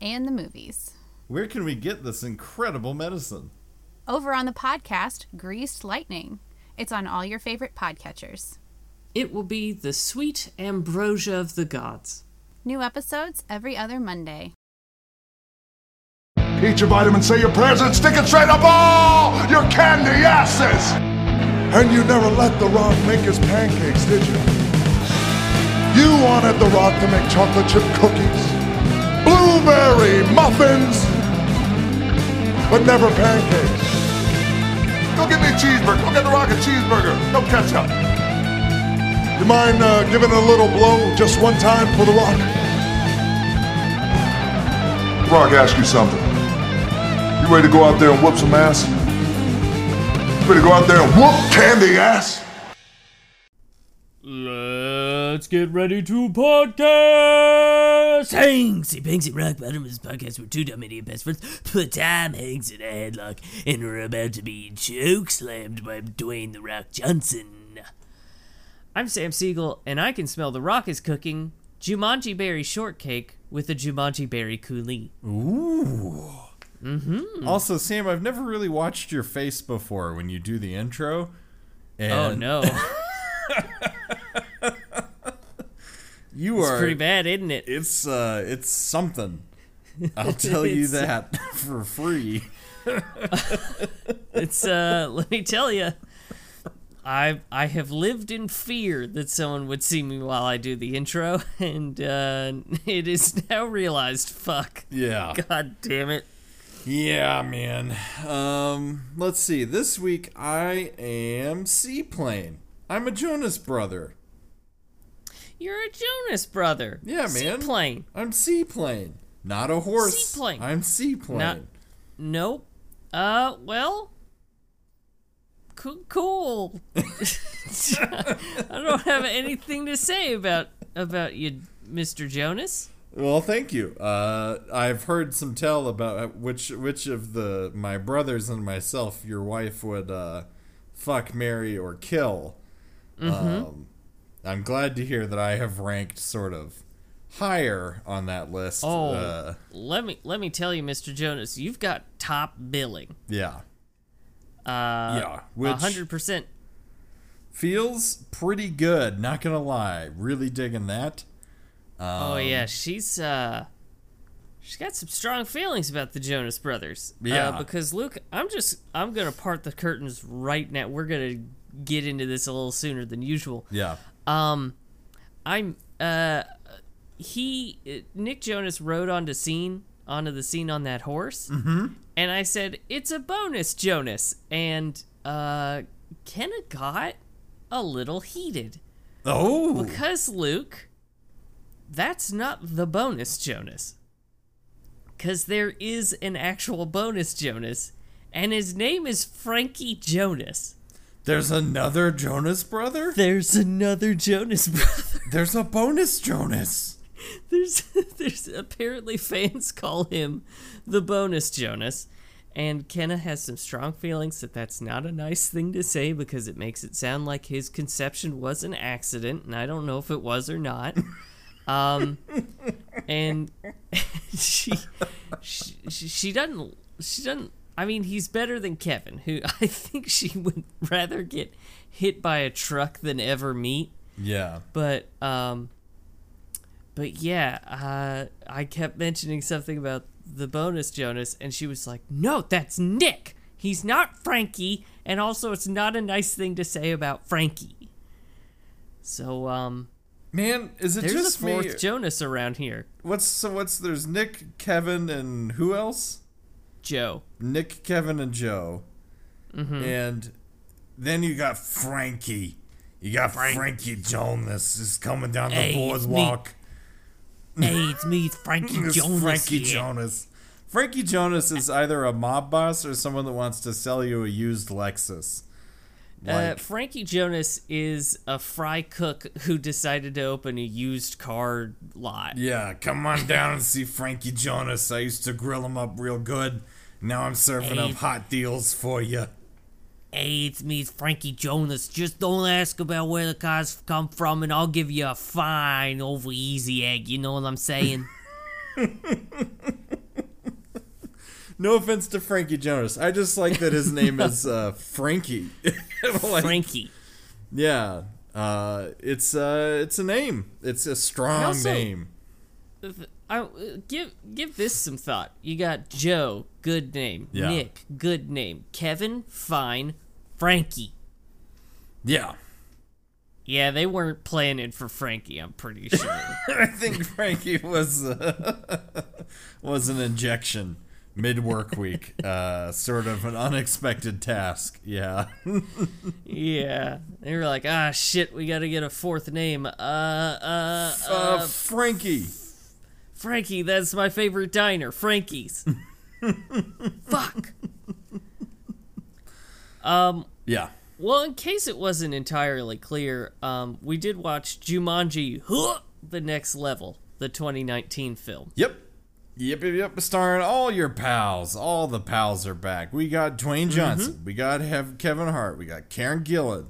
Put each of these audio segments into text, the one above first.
and the movies. Where can we get this incredible medicine? Over on the podcast, Greased Lightning. It's on all your favorite podcatchers. It will be the sweet ambrosia of the gods. New episodes every other Monday. Eat your vitamins, say your prayers, and stick it straight up all your candy asses! And you never let The Rock make his pancakes, did you? You wanted The Rock to make chocolate chip cookies, blueberry muffins, but never pancakes. Go get me a cheeseburger. Go get The Rock a cheeseburger. No ketchup. You mind uh, giving a little blow just one time for The Rock? Rock, ask you something. You ready to go out there and whoop some ass? You ready to go out there and whoop candy ass? Let's get ready to podcast! Hanksy Panksy Rock Bottom is a podcast where two dumb idiot best friends put Tom Hanks in a headlock and are about to be choke slammed by Dwayne The Rock Johnson. I'm Sam Siegel, and I can smell The Rock is cooking Jumanji Berry Shortcake with a Jumanji Berry Coulis. Ooh. Mm-hmm. Also, Sam, I've never really watched your face before when you do the intro. And Oh no. You It's are pretty bad, isn't it? It's uh it's something. I'll tell you that for free. It's uh let me tell you I I have lived in fear that someone would see me while I do the intro and uh it is now realized fuck. Yeah. God damn it. Yeah, man. Um, let's see. This week I am Seaplane. I'm a Jonas brother. You're a Jonas brother. Yeah, man. Seaplane. I'm Seaplane. Not a horse. Seaplane. I'm Seaplane. Not Nope. Uh well co- cool. I don't have anything to say about about you Mr. Jonas. Well, thank you. Uh, I've heard some tell about which which of the my brothers and myself your wife would uh, fuck, marry, or kill. Um, I'm glad to hear that I have ranked sort of higher on that list. Oh, uh, let me let me tell you, Mr. Jonas, you've got top billing. yeah, Uh, yeah, which hundred percent. feels pretty good. Not gonna lie, really digging that. Oh yeah, she's uh, she's got some strong feelings about the Jonas Brothers. Yeah. uh, because Luke, I'm just I'm gonna part the curtains right now. We're gonna get into this a little sooner than usual. Yeah, Um, I'm uh, he Nick Jonas rode onto scene onto the scene on that horse, mm-hmm. and I said it's a bonus, Jonas, and uh, Kenna got a little heated. Oh, because Luke, that's not the bonus Jonas, because there is an actual bonus Jonas, and his name is Frankie Jonas. There's another Jonas brother. There's another Jonas brother. There's a bonus Jonas. there's there's apparently fans call him the bonus Jonas, and Kenna has some strong feelings that that's not a nice thing to say because it makes it sound like his conception was an accident, and I don't know if it was or not. Um, and she, she she she doesn't she doesn't. I mean, he's better than Kevin, who I think she would rather get hit by a truck than ever meet. Yeah. But um but yeah, uh I kept mentioning something about the bonus Jonas and she was like, "No, that's Nick. He's not Frankie, and also it's not a nice thing to say about Frankie." So um Man, is it there's just a fourth me? Jonas around here. what's so? What's there's Nick, Kevin, and who else? Joe. Nick, Kevin, and Joe. And then you got Frankie. You got Frankie Jonas is coming down the Hey, it's me. Hey, it's me, Frankie It's Jonas. Frankie here. Jonas. Frankie Jonas is either a mob boss or someone that wants to sell you a used Lexus. Uh, Frankie Jonas is a fry cook who decided to open a used car lot. yeah, come on down and see Frankie Jonas. I used to grill him up real good. Now I'm serving Hey. up hot deals for you. Hey, it's me, it's Frankie Jonas. Just don't ask about where the cars come from, and I'll give you a fine over easy egg. You know what I'm saying? No offense to Frankie Jonas. I just like that his name is uh, Frankie. Like, Frankie. yeah. Uh, it's uh, it's a name. It's a strong also- name. I, uh, give give this some thought. You got Joe, good name. Yeah. Nick, good name. Kevin, fine. Frankie. Yeah. Yeah, they weren't planning for Frankie. I'm pretty sure. I think Frankie was uh, was an injection mid work week, uh, sort of an unexpected task. Yeah, yeah, they were like, ah, shit, we got to get a fourth name. Uh, uh, uh, uh, Frankie. Frankie. That's my favorite diner, Frankie's. Fuck. Um. Yeah, Well, in case it wasn't entirely clear, um, we did watch Jumanji: Huh! The Next Level, the 2019 film. yep, yep, yep, yep. Starring all your pals. All the pals are back. We got Dwayne Johnson. We got Hev- Kevin Hart. We got Karen Gillan.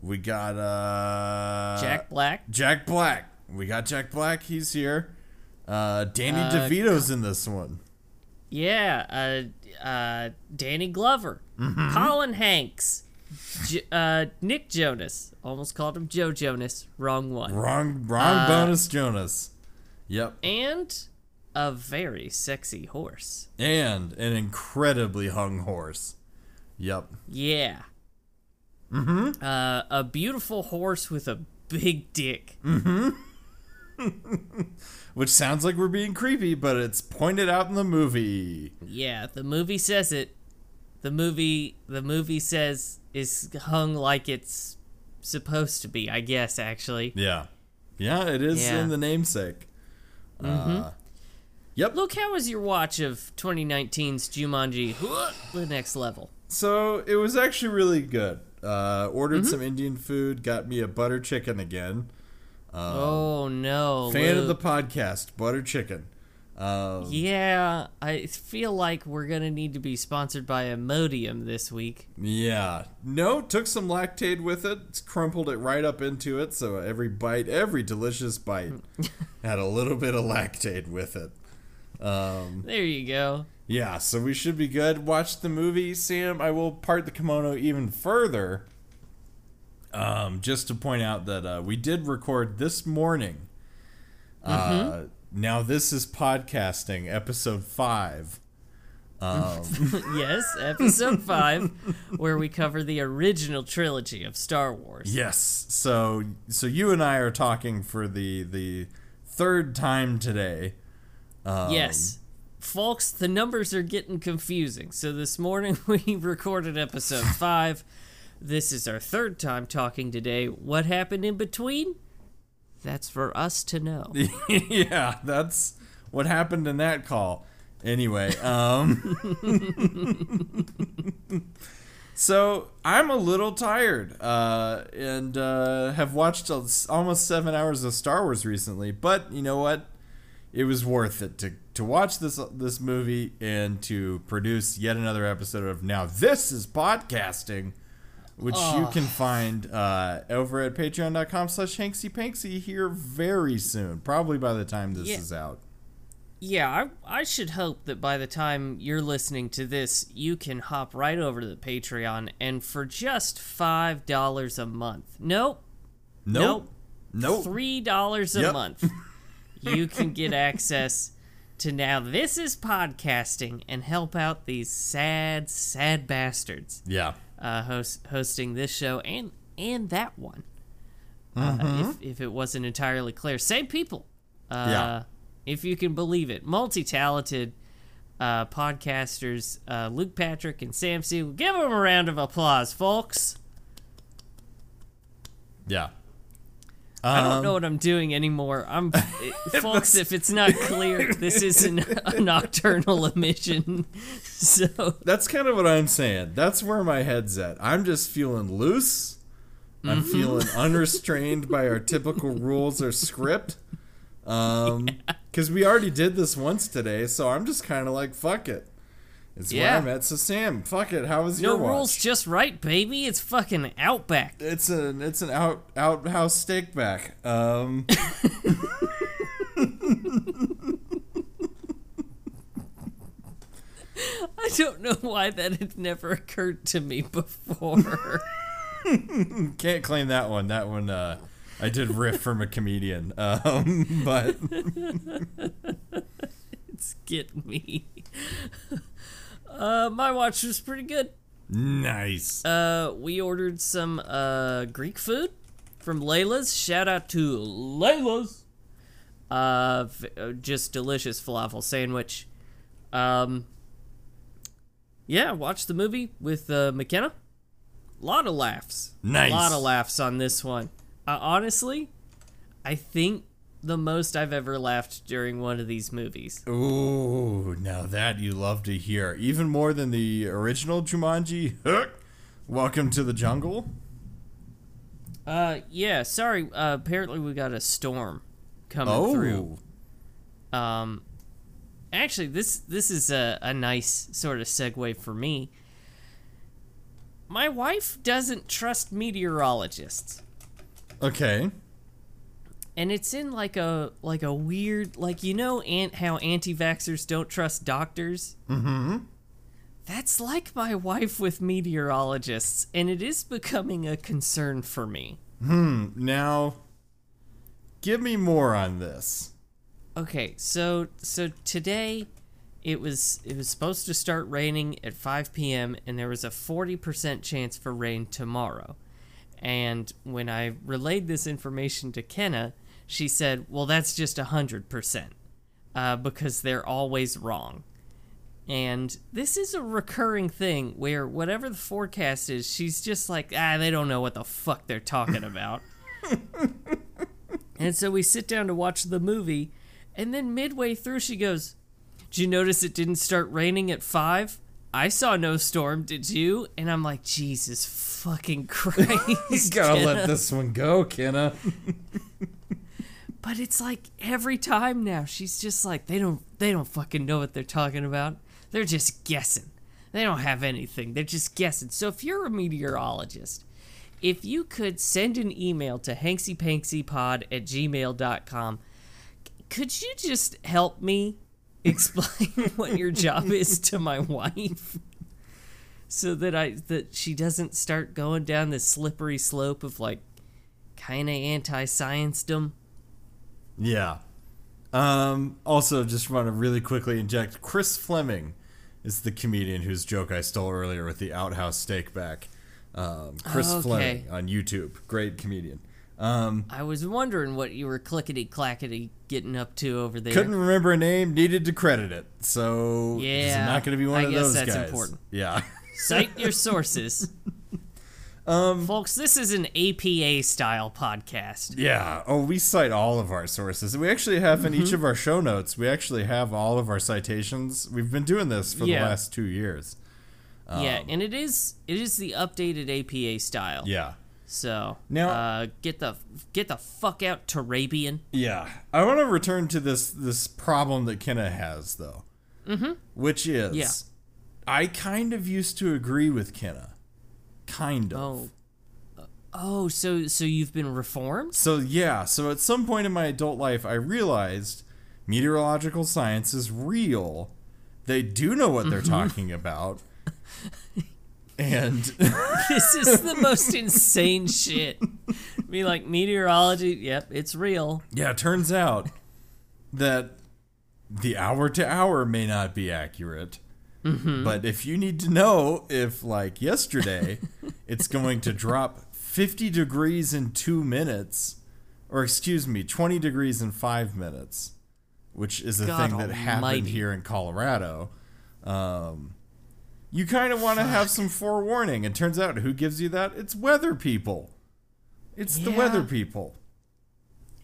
We got uh, Jack Black, Jack Black. We got Jack Black. He's here. Uh, Danny Uh, DeVito's in this one. yeah, uh, uh, Danny Glover, Colin Hanks, J- uh, Nick Jonas. Almost called him Joe Jonas. Wrong one. Wrong, wrong Uh, bonus Jonas. Yep. And a very sexy horse. And an incredibly hung horse. Yep. Yeah. Mm-hmm. Uh, a beautiful horse with a big dick. Which sounds like we're being creepy, but it's pointed out in the movie. Yeah, the movie says it. The movie the movie says is hung like it's supposed to be, I guess actually. Yeah. Yeah, it is Yeah. in the namesake. Uh, yep. Look, how was your watch of 2019's Jumanji The Next Level? So it was actually really good. Uh, ordered some Indian food, got me a butter chicken again. Oh no. Um, Fan of the podcast, butter chicken. Um, Yeah, I feel like we're gonna need to be sponsored by Imodium this week. Yeah. No, took some Lactaid with it, crumpled it right up into it, so every bite, every delicious bite had a little bit of Lactaid with it. Um, There you go. yeah, so we should be good. Watch the movie, Sam. I will part the kimono even further. Um, just to point out that uh, we did record this morning. Uh, now this is podcasting, episode five. yes, episode 5 where we cover the original trilogy of Star Wars. Yes. So so you and I are talking for the the third time today. Um, Yes. Folks, the numbers are getting confusing. So this morning we recorded episode 5. This is our third time talking today. What happened in between? That's for us to know. yeah, that's what happened in that call. Anyway, um So I'm a little tired, uh, and uh, have watched almost seven hours of Star Wars recently. But you know what? It was worth it to to watch this this movie and to produce yet another episode of Now This Is Podcasting, which you can find uh, over at patreon.com slash hanksy here very soon. Probably by the time this Yeah. is out. Yeah, I, I should hope that by the time you're listening to this, you can hop right over to the Patreon and for just $5 a month. Nope. Nope. Nope. three dollars a Yep. month you can get access to now this is podcasting and help out these sad sad bastards Yeah. Uh, host, hosting this show and and that one Mm-hmm. uh, if, if it wasn't entirely clear same people uh, Yeah. if you can believe it multi-talented uh, podcasters uh, luke patrick and sam Siegel. give them a round of applause folks Yeah. I don't Um, know what I'm doing anymore. I'm, folks. If it's not clear, this isn't a nocturnal emission. So That's kind of what I'm saying. That's where my head's at. I'm just feeling loose. I'm Mm-hmm. feeling unrestrained by our typical rules or script. Um, because we already did this once today, so I'm just kind of like, fuck it. It's Yeah. where I'm at. So Sam, fuck it. How was no your watch? rules, just right, baby. It's fucking Outback. It's an it's an out outhouse steak back. Um, I don't know why that had never occurred to me before. can't claim that one. That one uh, I did riff from a comedian. Um, but it's get me. Uh, my watch was pretty good. nice. Uh, we ordered some uh Greek food from Layla's. Shout out to Layla's. Uh, uh, just delicious falafel sandwich. Um, yeah, watched the movie with uh, McKenna. A Lot of laughs. Nice. A lot of laughs on this one. Uh, honestly, I think the most I've ever laughed during one of these movies. Ooh, now that you love to hear. Even more than the original Jumanji. Welcome to the jungle. Uh, yeah. Sorry. Uh, apparently we got a storm coming Oh, through. Um, actually, this this is a, a nice sort of segue for me. My wife doesn't trust meteorologists, okay. And it's in like a like a weird like you know ant how anti-vaxxers don't trust doctors. Mm-hmm. That's like my wife with meteorologists, and it is becoming a concern for me. Hmm now, give me more on this. Okay, so so today it was it was supposed to start raining at 5 p.m. and there was a 40% chance for rain tomorrow. And when I relayed this information to Kenna, she said, "Well, that's just 100%." Uh, because they're always wrong. And this is a recurring thing where whatever the forecast is, she's just like, ah, they don't know what the fuck they're talking about. And so we sit down to watch the movie, and then midway through, she goes, Did you notice it didn't start raining at five? I saw no storm, did you? And I'm like, Jesus fucking Christ. Gotta Kenna." let this one go, Kenna. But it's like every time now, she's just like, they don't they don't fucking know what they're talking about. They're just guessing. They don't have anything. They're just guessing. So if you're a meteorologist, if you could send an email to hanksypanksypod at gmail.com, could you just help me explain what your job is to my wife? So that I that she doesn't start going down this slippery slope of like kinda anti-science dom. Yeah. Um, also, just want to really quickly inject Chris Fleming is the comedian whose joke I stole earlier with the outhouse steak back. Um, Chris Okay. Fleming on YouTube. Great comedian. Um, I was wondering what you were clickety clackety getting up to over there. couldn't remember a name, needed to credit it. so Yeah, I'm not going to be one I of guess those that's guys. important. Yeah. Cite your sources. Um, Folks, this is an APA style podcast. Yeah. Oh, we cite all of our sources. We actually have in Mm-hmm. each of our show notes, we actually have all of our citations. We've been doing this for Yeah. the last two years. yeah, and it is it is the updated APA style. Yeah. So Now- uh, get the get the fuck out, Turabian. Yeah. I want to return to this this problem that Kenna has though. Mm-hmm. Which is Yeah. I kind of used to agree with Kenna. Kind of. Oh. Oh, so so you've been reformed? So yeah, so at some point in my adult life I realized meteorological science is real. They do know what they're mm-hmm. talking about. And this is the most insane shit. Be like meteorology. Yep, it's real. Yeah, it turns out that the hour to hour may not be accurate. But if you need to know if, like yesterday, it's going to drop 50 degrees in two minutes, or excuse me, 20 degrees in five minutes, which is a God thing that happened almighty. here in Colorado, um, you kind of want to have some forewarning. And turns out who gives you that? It's weather people. It's the weather people.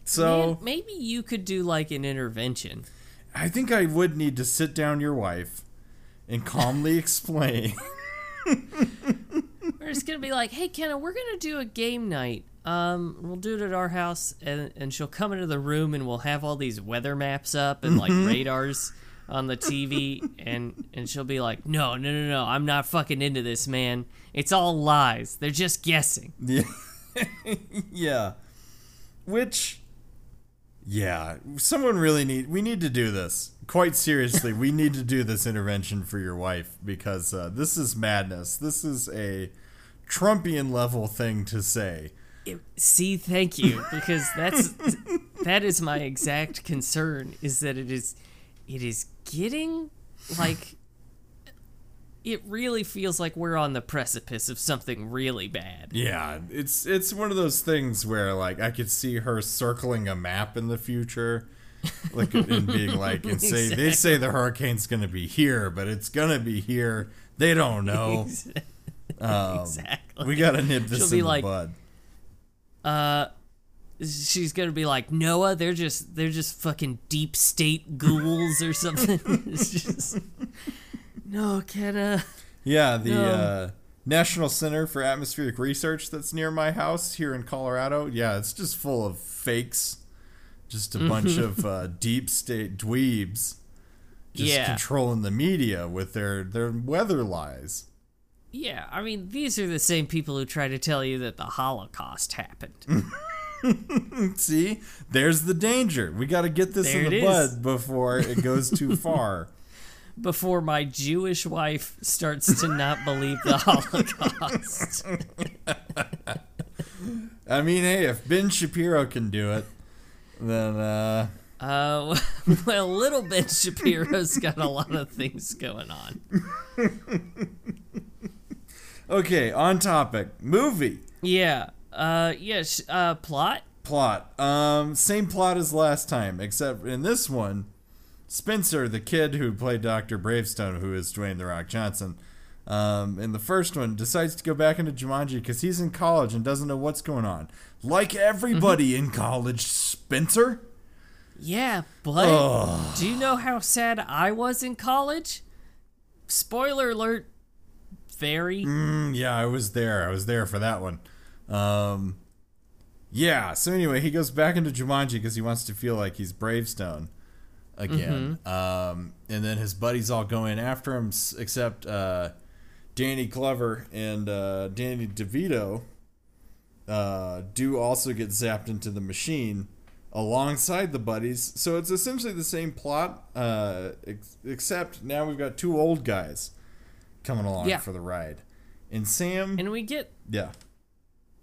So Man, maybe you could do like an intervention. I think I would need to sit down your wife and calmly explain. We're just gonna be like, "Hey, Kenna, we're gonna do a game night. Um, we'll do it at our house, and and she'll come into the room, and we'll have all these weather maps up and like radars on the TV, and and she'll be like, "No, no, no, no, I'm not fucking into this, man. It's all lies. They're just guessing." Yeah. yeah. Which yeah, someone really need we need to do this. Quite seriously, we need to do this intervention for your wife because uh, this is madness. This is a Trumpian level thing to say. See, thank you, because that's that is my exact concern. Is that it is, it is getting like, it really feels like we're on the precipice of something really bad. Yeah, it's it's one of those things where like I could see her circling a map in the future, like and being like and say they say the hurricane's gonna be here, but it's gonna be here. They don't know. Um, exactly. We gotta nip this She'll in be the like- bud. Uh, she's gonna be like Noah. They're just they're just fucking deep state ghouls or something. it's just no, Kenna. Yeah, the No. uh, National Center for Atmospheric Research that's near my house here in Colorado. Yeah, it's just full of fakes. Just a bunch of uh, deep state dweebs just Yeah. controlling the media with their, their weather lies. Yeah, I mean, these are the same people who try to tell you that the Holocaust happened. See, there's the danger. We got to get this There in the is. bud before it goes too far. Before my Jewish wife starts to not believe the Holocaust. I mean, hey, if Ben Shapiro can do it, then uh, Uh, well, little Ben Shapiro's got a lot of things going on. okay. On topic, movie Yeah. Uh, yeah. sh- Uh, plot. plot. Um, same plot as last time, except in this one, Spencer, the kid who played Doctor Bravestone, who is Dwayne the Rock Johnson. Um, in the first one, decides to go back into Jumanji because he's in college and doesn't know what's going on. Like everybody in college, Spencer. Yeah, but do you know how sad I was in college? Spoiler alert. Very. Mm, yeah, I was there. I was there for that one. Um, yeah. So anyway, he goes back into Jumanji because he wants to feel like he's Bravestone again. Um, and then his buddies all go in after him, except uh, Danny Glover and uh, Danny DeVito uh, do also get zapped into the machine alongside the buddies. So it's essentially the same plot, uh, ex- except now we've got two old guys coming along Yeah. for the ride. And Sam, And we get yeah,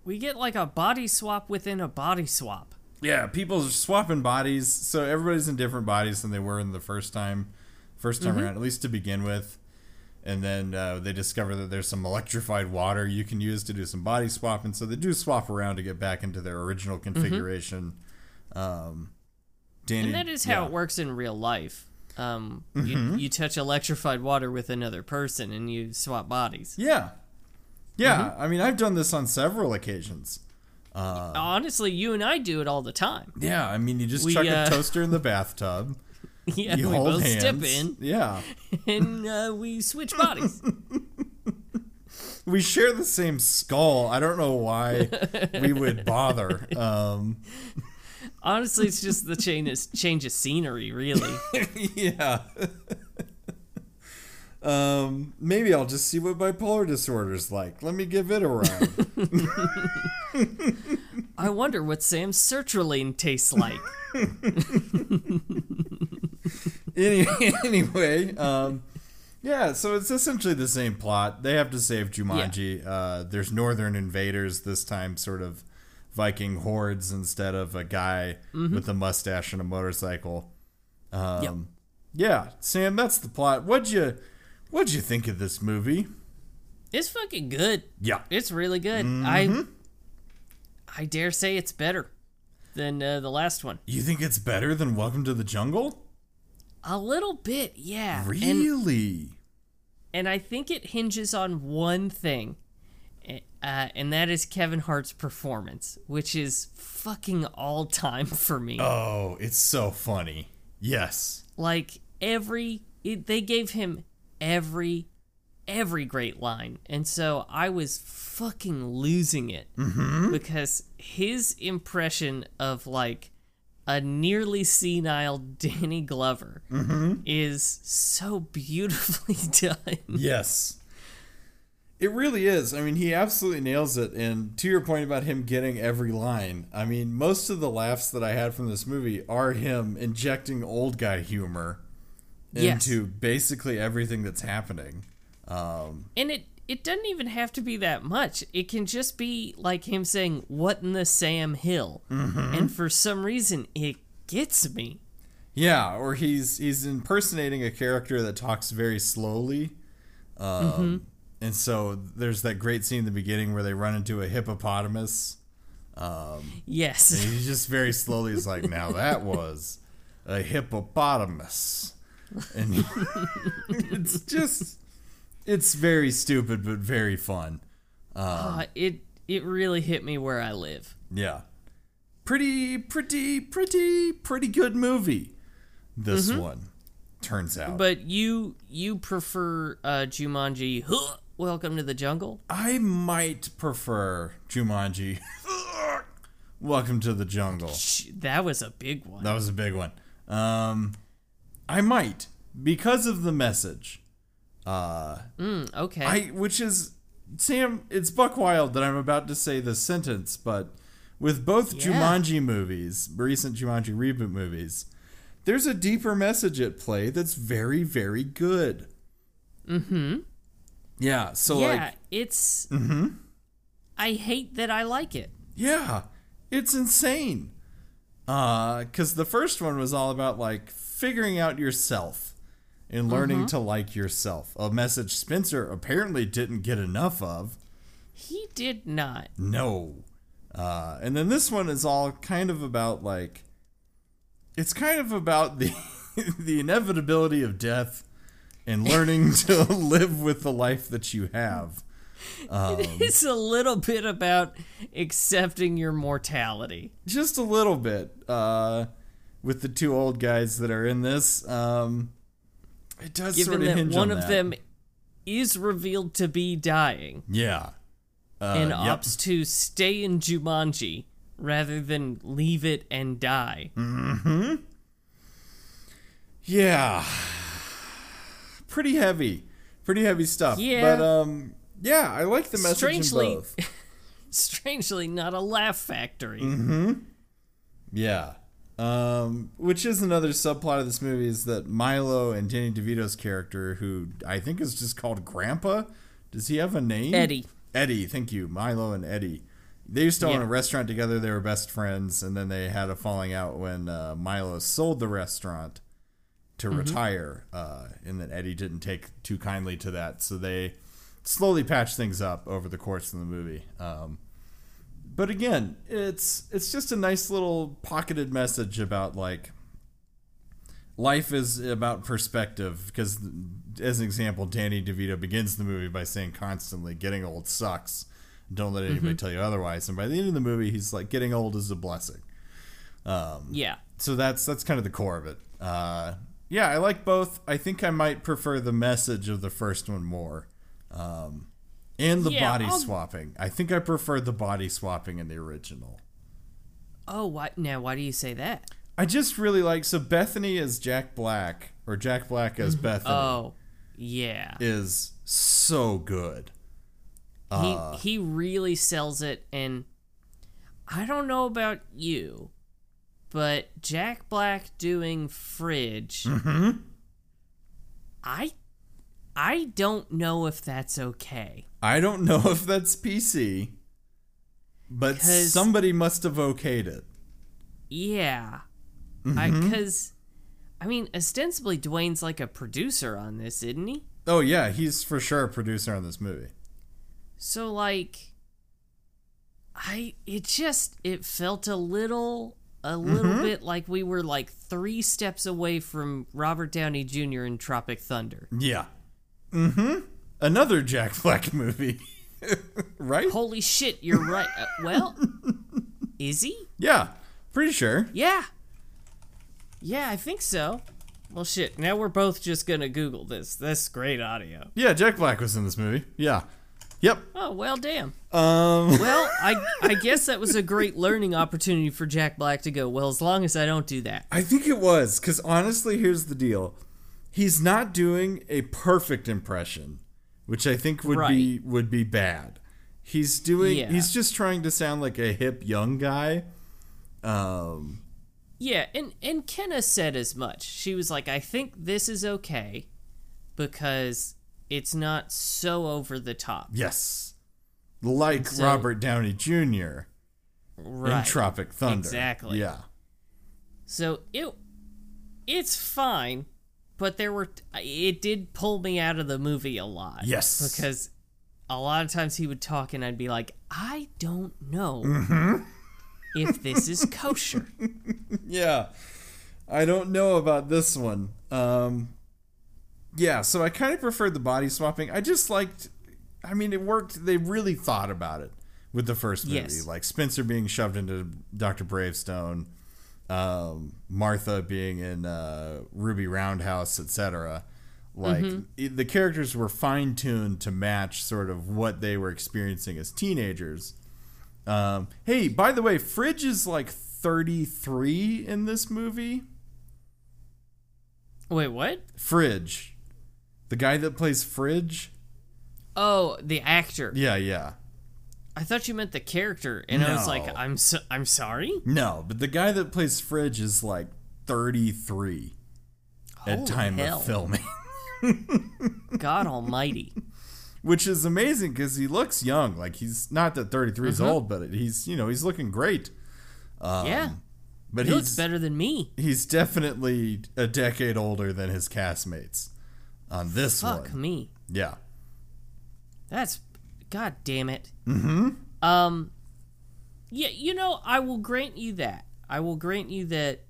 we get like a body swap within a body swap. yeah, people are swapping bodies, so everybody's in different bodies than they were in the first time, first time around, at least to begin with. And then uh, they discover that there's some electrified water you can use to do some body swapping, so they do swap around to get back into their original configuration. Um, Danny, And that is how yeah. it works in real life. Um, Mm-hmm. you, you touch electrified water with another person and you swap bodies. Yeah, yeah. Mm-hmm. I mean, I've done this on several occasions. Honestly, you and I do it all the time. Yeah, I mean, you just We, chuck uh, a toaster in the bathtub. Yeah, You we both hands. step in Yeah. and uh, we switch bodies. we share the same skull. I don't know why we would bother. Um, Honestly, it's just the change of, change of scenery, really. yeah. um, maybe I'll just see what bipolar disorder's like. Let me give it a ride. I wonder what Sam's sertraline tastes like. Any, anyway, um, yeah. So it's essentially the same plot. They have to save Jumanji. Uh, there's northern invaders this time, sort of Viking hordes instead of a guy with a mustache and a motorcycle. Um, Yep. Yeah, Sam, that's the plot. What'd you What'd you think of this movie? It's fucking good. Yeah. It's really good. I I dare say it's better than uh, the last one. You think it's better than Welcome to the Jungle? A little bit, yeah. Really? and I think it hinges on one thing. uh, and that is Kevin Hart's performance, which is fucking all time for me. Oh, it's so funny. Yes. Like every, it, they gave him every, every great line, and so I was fucking losing it because his impression of like a nearly senile Danny Glover is so beautifully done. Yes. It really is. I mean, he absolutely nails it. And to your point about him getting every line, I mean, most of the laughs that I had from this movie are him injecting old guy humor Yes. into basically everything that's happening. Um, And it it doesn't even have to be that much. It can just be like him saying, "What in the Sam Hill?" Mm-hmm. And for some reason, it gets me. yeah, or he's he's impersonating a character that talks very slowly. Um, mm-hmm. And so there's that great scene in the beginning where they run into a hippopotamus. Um, yes. And he just very slowly is like, now that was a hippopotamus. And it's just, it's very stupid, but very fun. Uh, it it really hit me where I live. Yeah. Pretty, pretty, pretty, pretty good movie. This one turns out. But you you prefer uh, Jumanji? Huh, Welcome to the Jungle. I might prefer Jumanji. Welcome to the jungle. That was a big one. That was a big one. Um, I might because of the message. Uh, Mm, okay. I which is Sam. It's buck wild that I'm about to say this sentence, but with both Yeah. Jumanji movies, recent Jumanji reboot movies, there's a deeper message at play that's very very good. Mm-hmm. Yeah. So yeah, like, it's. I hate that I like it. yeah, it's insane. Uh, cause the first one was all about like figuring out yourself and learning to like yourself. A message Spencer apparently didn't get enough of. He did not. No. Uh, and then this one is all kind of about like it's kind of about the the inevitability of death and learning to live with the life that you have. It's a little bit about accepting your mortality. Just a little bit uh, with the two old guys that are in this. Um, it does Given sort of that one on of that. them is revealed to be dying Yeah. Uh, and yep. opts to stay in Jumanji rather than leave it and die. Mhm yeah. Pretty heavy. Pretty heavy stuff. Yeah. But um yeah, I like the message Strangely- in both. Strangely, not a laugh factory. Mm-hmm. Yeah. Um, which is another subplot of this movie is that Milo and Danny DeVito's character, who I think is just called Grandpa, does he have a name? Eddie. Eddie, thank you. Milo and Eddie. They used to own a restaurant together. They were best friends, and then they had a falling out when uh, Milo sold the restaurant to Mm-hmm. retire, uh, and then Eddie didn't take too kindly to that. So they slowly patched things up over the course of the movie. Um, but again, it's it's just a nice little pocketed message about like life is about perspective. Because as an example, Danny DeVito begins the movie by saying constantly, "Getting old sucks." Don't let anybody tell you otherwise. And by the end of the movie, he's like, "Getting old is a blessing." Yeah. so that's that's kind of the core of it. Uh, yeah, I like both. I think I might prefer the message of the first one more, um, and the Yeah, body I'll- swapping. I think I prefer the body swapping in the original. Oh, why, now why do you say that? I just really like so Bethany as Jack Black or Jack Black as Bethany Oh, yeah. is so good. Uh. he he really sells it, and I don't know about you, but Jack Black doing Fridge. Mm-hmm. I I don't know if that's okay. I don't know if that's PC, but somebody must have okayed it. Yeah, Mm-hmm. because I, mean, ostensibly Dwayne's like a producer on this, isn't he? Oh yeah, he's for sure a producer on this movie. So like I it just it felt a little a little Mm-hmm. bit like we were like 3 steps away from Robert Downey Jr. in Tropic Thunder. Yeah. Mm-hmm. Another Jack Black movie. right? Holy shit, you're right. Uh, well, is he? Yeah, pretty sure. Yeah. Yeah, I think so. Well, shit. Now we're both just gonna Google this. That's great audio. Yeah, Jack Black was in this movie. Yeah. Yep. Oh well, damn. Um. Well, I I guess that was a great learning opportunity for Jack Black to go. Well, as long as I don't do that. I think it was because honestly, here's the deal: he's not doing a perfect impression, which I think would be would be bad. He's doing. Yeah. He's just trying to sound like a hip young guy. Um. Yeah, and and Kenna said as much. She was like, "I think this is okay because it's not so over the top." Yes. Like So- Robert Downey Jr. in Tropic Thunder. Exactly. Yeah. So it it's fine, but there were it did pull me out of the movie a lot. Yes. Because a lot of times he would talk and I'd be like, I don't know Mm-hmm. if this is kosher. Yeah. I don't know about this one. Um Yeah, so I kind of preferred the body swapping. I just liked I mean it worked they really thought about it with the first movie. Yes. Like Spencer being shoved into Dr. Bravestone, um, Martha being in uh, Ruby Roundhouse, etc. Like it- the characters were fine tuned to match sort of what they were experiencing as teenagers. Um, hey, by the way, Fridge is like 33 in this movie. Wait, what? Fridge. The guy that plays Fridge? Oh, the actor. Yeah, yeah. I thought you meant the character, and I was like, I'm so, I'm sorry. No, but the guy that plays Fridge is like 33 at time hell. of filming. God Almighty. Which is amazing because he looks young. Like he's not that 33 is uh-huh. old, but he's you know he's looking great. Um, yeah, But he looks he's better than me. he's definitely a decade older than his castmates on this Fuck one. me. Yeah. That's god damn it. Mm-hmm. Um Yeah, you know, I will grant you that. I will grant you that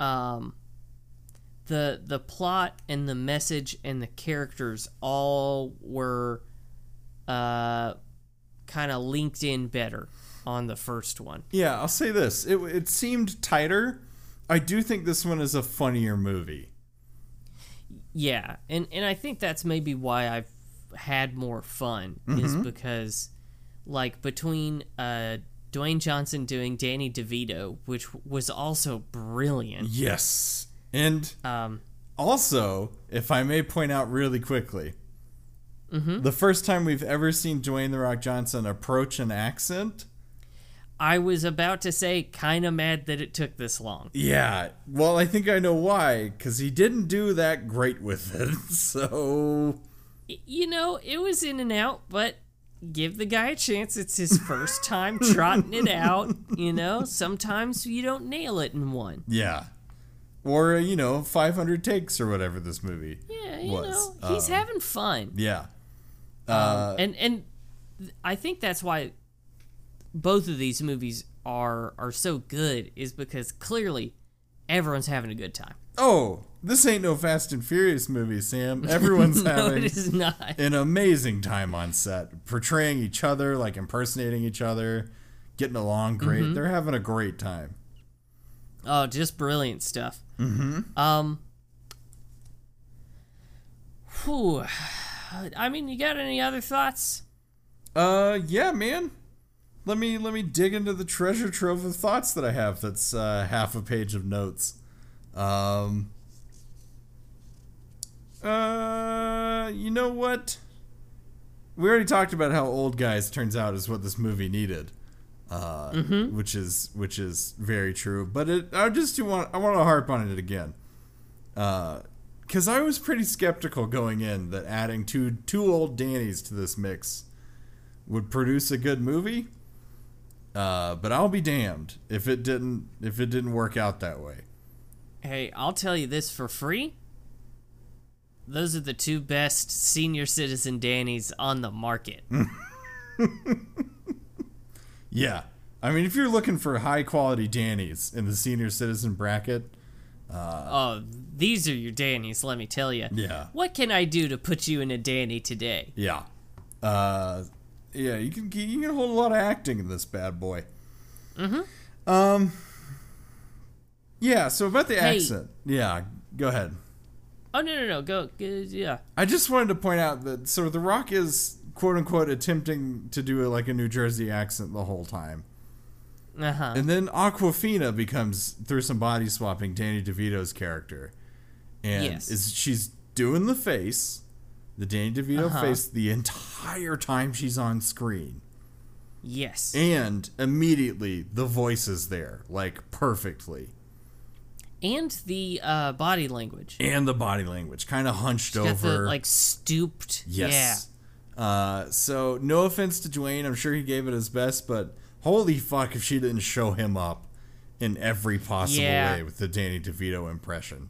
um the the plot and the message and the characters all were uh kind of linked in better on the first one. Yeah, I'll say this. It it seemed tighter. I do think this one is a funnier movie. Yeah, and and I think that's maybe why I've had more fun is because like between uh Dwayne Johnson doing Danny DeVito, which was also brilliant. Yes. And Um also, if I may point out really quickly, Mm-hmm. the first time we've ever seen Dwayne the Rock Johnson approach an accent. I was about to say kind of mad that it took this long. Yeah, well, I think I know why, because he didn't do that great with it. So, You know, it was in and out, but give the guy a chance. It's his first time trotting it out, you know? Sometimes you don't nail it in one. yeah. Or, you know, 500 takes or whatever this movie Yeah, you was. know, he's Um, having fun. Yeah. Uh, and and th- I think that's why both of these movies are are so good is because clearly everyone's having a good time. Oh, this ain't no Fast and Furious movie, Sam. Everyone's no, having it is not. an amazing time on set, portraying each other, like impersonating each other, getting along great. Mm-hmm. They're having a great time. Oh, just brilliant stuff. Mm-hmm. Um. Whew. I mean, you got any other thoughts? Uh, yeah, man. Let me let me dig into the treasure trove of thoughts that I have. That's uh, half a page of notes. Um. Uh, you know what? We already talked about how old guys turns out is what this movie needed. Uh, which is which is very true. But it, I just do want I want to harp on it again. Uh, because I was pretty skeptical going in that adding two two old Dannies to this mix would produce a good movie. Uh, but I'll be damned if it didn't if it didn't work out that way. Hey, I'll tell you this for free. Those are the two best senior citizen Dannies on the market. Yeah, I mean, if you're looking for high quality Dannies in the senior citizen bracket, uh, Oh, these are your Dannies, let me tell you. Yeah. What can I do to put you in a Danny today? yeah, uh, Yeah, you can you can hold a lot of acting in this bad boy. Mm-hmm. Um. Yeah. So about the Hey. accent. Yeah. Go ahead. Oh no no no go, go yeah I just wanted to point out that so The Rock is quote unquote attempting to do like a New Jersey accent the whole time. uh huh And then Awkwafina becomes through some body swapping Danny DeVito's character. And Yes. is she's doing the face, the Danny DeVito Uh-huh. face the entire time she's on screen. yes And immediately the voice is there, like perfectly. And the uh, body language And the body language, kind of hunched got over. the like stooped Yes. Uh, so no offense to Dwayne, I'm sure he gave it his best, but holy fuck if she didn't show him up in every possible Yeah. way with the Danny DeVito impression.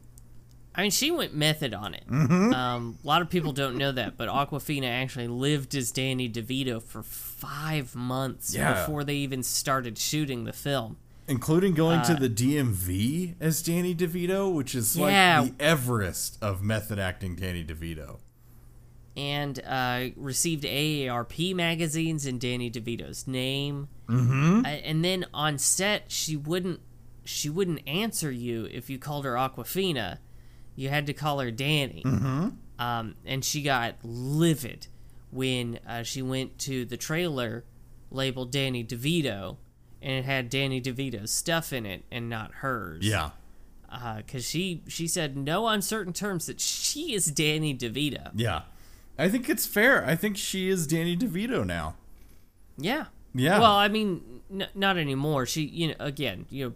I mean, she went method on it. Mm-hmm. Um, a lot of people don't know that, but Awkwafina actually lived as Danny DeVito for five months Yeah. before they even started shooting the film. Including going to Uh, the DMV as Danny DeVito, which is Yeah. like the Everest of method acting Danny DeVito. And uh, received AARP magazines in Danny DeVito's name. Mm-hmm. and then on set, she wouldn't she wouldn't answer you if you called her Awkwafina. You had to call her Danny. Mm-hmm. Um, and she got livid when uh, she went to the trailer labeled Danny DeVito, and it had Danny DeVito's stuff in it and not hers. Yeah. because she she said no uncertain terms that she is Danny DeVito. Yeah. I think it's fair. I think she is Danny DeVito now. Yeah. Yeah. Well, I mean, n- not anymore. She, you know, again, you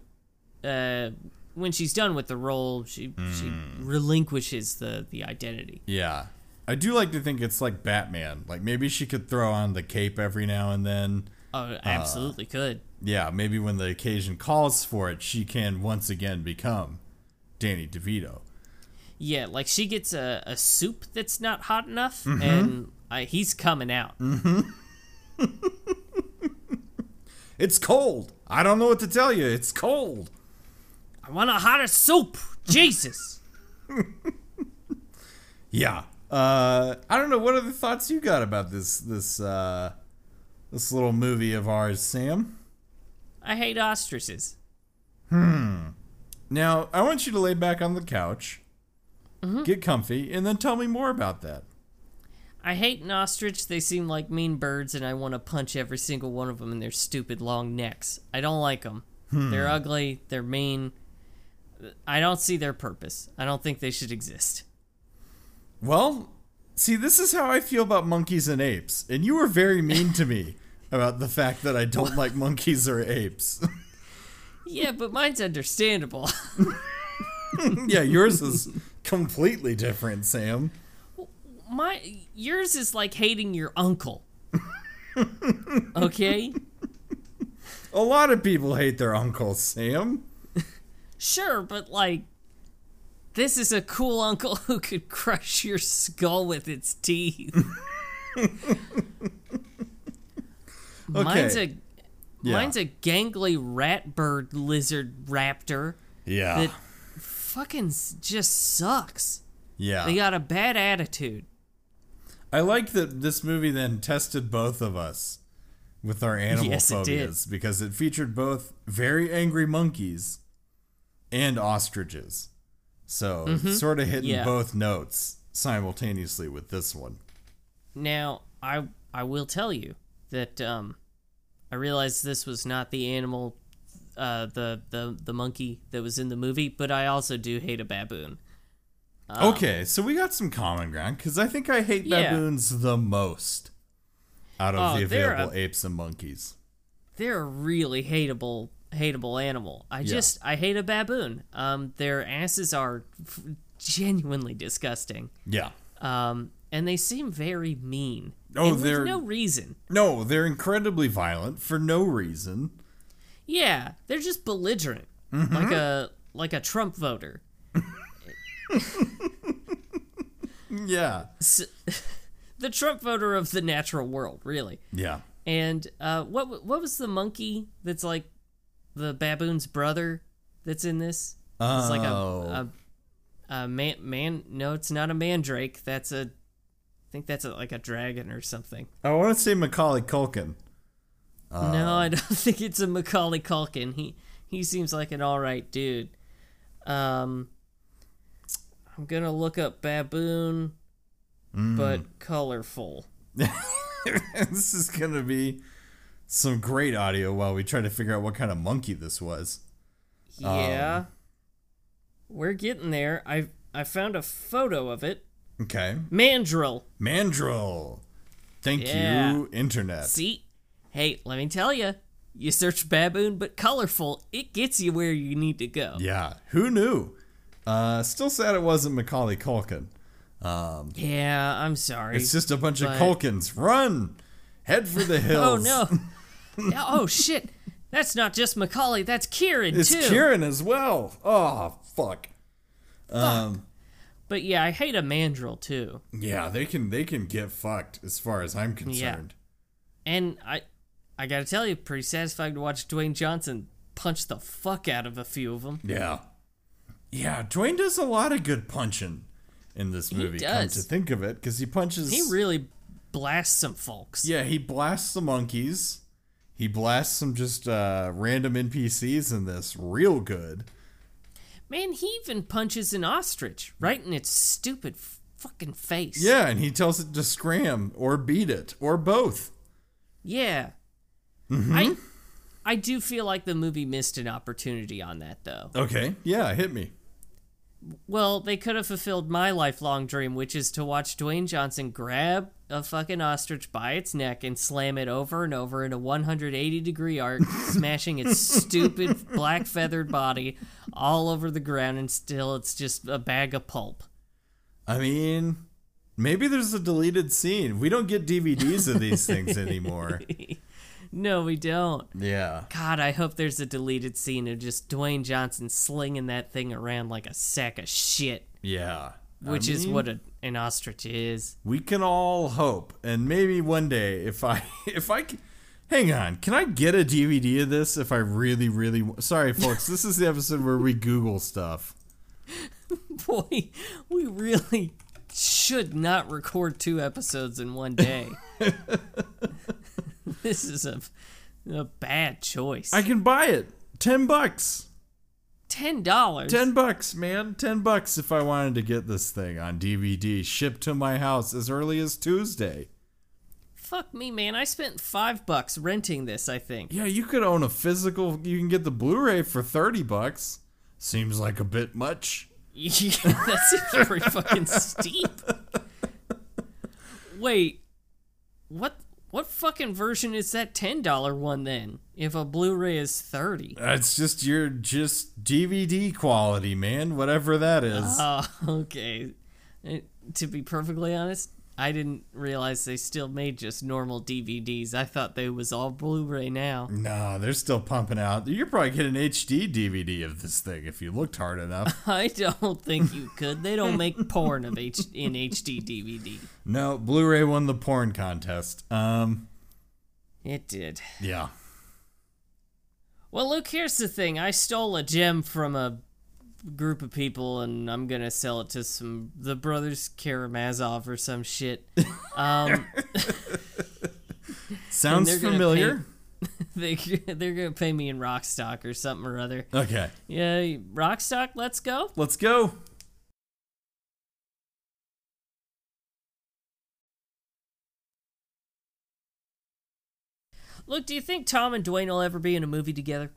know, uh, when she's done with the role, she she Hmm. relinquishes the the identity. Yeah. I do like to think it's like Batman. Like maybe she could throw on the cape every now and then. Oh, absolutely could. Yeah, maybe when the occasion calls for it, she can once again become Danny DeVito. Yeah, like she gets a, a soup that's not hot enough, Mm-hmm. and uh, he's coming out. It's cold. I don't know what to tell you. It's cold. I want a hotter soup. Jesus. Yeah. Uh, I don't know. What other thoughts you got about this this uh, this little movie of ours, Sam? I hate ostriches. Hmm. Now I want you to lay back on the couch, get comfy, and then tell me more about that. I hate an ostrich. They seem like mean birds, and I want to punch every single one of them in their stupid long necks. I don't like them. They're ugly. They're mean. I don't see their purpose. I don't think they should exist. Well, see, this is how I feel about monkeys and apes, and you were very mean to me about the fact that I don't like monkeys or apes. Yeah, but mine's understandable. yeah, yours is completely different, Sam. My yours is like hating your uncle. okay? A lot of people hate their uncle, Sam. Sure, but like this is a cool uncle who could crush your skull with its teeth. Mine's a Yeah. mine's a gangly rat bird lizard raptor Yeah. that fucking just sucks. yeah. They got a bad attitude. I like that this movie then tested both of us with our animal Yes, it phobias because it featured both very angry monkeys and ostriches. So sort of hitting Mm-hmm. Yeah. both notes simultaneously with this one. Now, I I will tell you that um I realized this was not the animal uh the the the monkey that was in the movie, but I also do hate a baboon. okay, so we got some common ground because I think I hate Yeah. baboons the most out of Oh, the available a- apes and monkeys. They're a really hateable hateable animal. I just I hate a baboon. Um their asses are f- genuinely disgusting. Yeah. Um and they seem very mean. Oh, and with no reason. No, they're incredibly violent for no reason. Yeah, they're just belligerent, Mm-hmm. like a like a Trump voter. Yeah. S- the Trump voter of the natural world, really. Yeah. And uh, what what was the monkey that's like the baboon's brother that's in this? It's like a, Oh. a, a man man. No, it's not a mandrake. That's a think that's a, like a dragon or something. I want to say Macaulay Culkin. no, um, I don't think it's a Macaulay Culkin. He he seems like an all right dude. Um, I'm gonna look up baboon, mm. but colorful. this is gonna be some great audio while we try to figure out what kind of monkey this was. Yeah, um, we're getting there. I I found a photo of it. Okay, Mandrill. mandrill. Thank Yeah. you, internet. See, hey, let me tell you. You search baboon, but colorful, it gets you where you need to go. Yeah, who knew? Uh, still sad it wasn't Macaulay Culkin. Um, Yeah, I'm sorry. It's just a bunch of Culkins. Run, head for the hills. oh no. Oh shit. That's not just Macaulay. That's Kieran it's too. Kieran as well. Oh fuck. But yeah, I hate a mandrill too. Yeah, they can they can get fucked as far as I'm concerned. Yeah. And I I gotta tell you, pretty satisfying to watch Dwayne Johnson punch the fuck out of a few of them. Yeah. Yeah, Dwayne does a lot of good punching in this movie. Come does. to think of it, because he punches. He really blasts some folks. yeah, he blasts the monkeys. He blasts some just uh, random NPCs in this real good. Man, he even punches an ostrich right in its stupid fucking face. Yeah, and he tells it to scram or beat it or both. Yeah. Mm-hmm. I I do feel like the movie missed an opportunity on that though. Okay, yeah, hit me. Well, they could have fulfilled my lifelong dream, which is to watch Dwayne Johnson grab a fucking ostrich by its neck and slam it over and over in a 180 degree arc, smashing its stupid black feathered body all over the ground, and still it's just a bag of pulp. I mean, maybe there's a deleted scene. We don't get DVDs of these things anymore. No, we don't. Yeah. God, I hope there's a deleted scene of just Dwayne Johnson slinging that thing around like a sack of shit, Yeah. I which is what a, an ostrich is. we can all hope, and maybe one day, if I, if I, c- hang on, can I get a DVD of this? If I really, really, sorry, folks, this is the episode where we Google stuff. Boy, we really should not record two episodes in one day. this is a, a bad choice. I can buy it, ten bucks, Ten dollars. ten bucks, man, ten bucks if I wanted to get this thing on DVD shipped to my house as early as Tuesday. Fuck me, man. I spent five bucks renting this. I think. Yeah, you could own a physical. You can get the Blu-ray for thirty bucks. Seems like a bit much. Yeah, that seems pretty fucking steep. Wait, what? What fucking version is that ten dollar one then? If a Blu-ray is thirty. That's just your just DVD quality, man. Whatever that is. Oh, okay. Uh, To be perfectly honest, I didn't realize they still made just normal DVDs. I thought they was all Blu-ray now. no, they're still pumping out. You probably get an HD DVD of this thing if you looked hard enough. I don't think you could. They don't make porn of H- in HD DVD. no, Blu-ray won the porn contest. Um, It did. yeah. Well, Luke, here's the thing. I stole a gem from a group of people, and I'm gonna sell it to some the brothers Karamazov or some shit. Um, Sounds they're familiar. they they're gonna pay me in rock stock or something or other. Okay, Yeah, rock stock. Let's go. let's go. Look, do you think Tom and Dwayne will ever be in a movie together?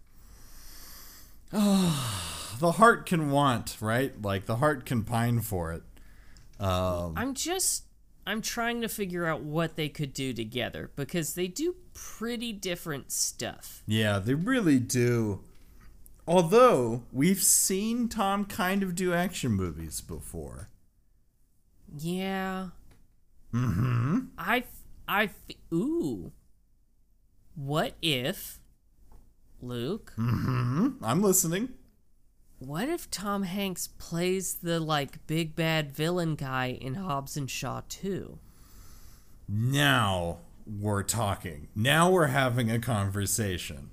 The heart can want, right? Like the heart can pine for it. Um, I'm just I'm trying to figure out what they could do together because they do pretty different stuff. Yeah, they really do. Although we've seen Tom kind of do action movies before. Yeah. Mm-hmm. I, ooh. What if Luke? Mm-hmm. I'm listening. What if Tom Hanks plays the like big bad villain guy in Hobbs and Shaw 2? Now we're talking. Now we're having a conversation.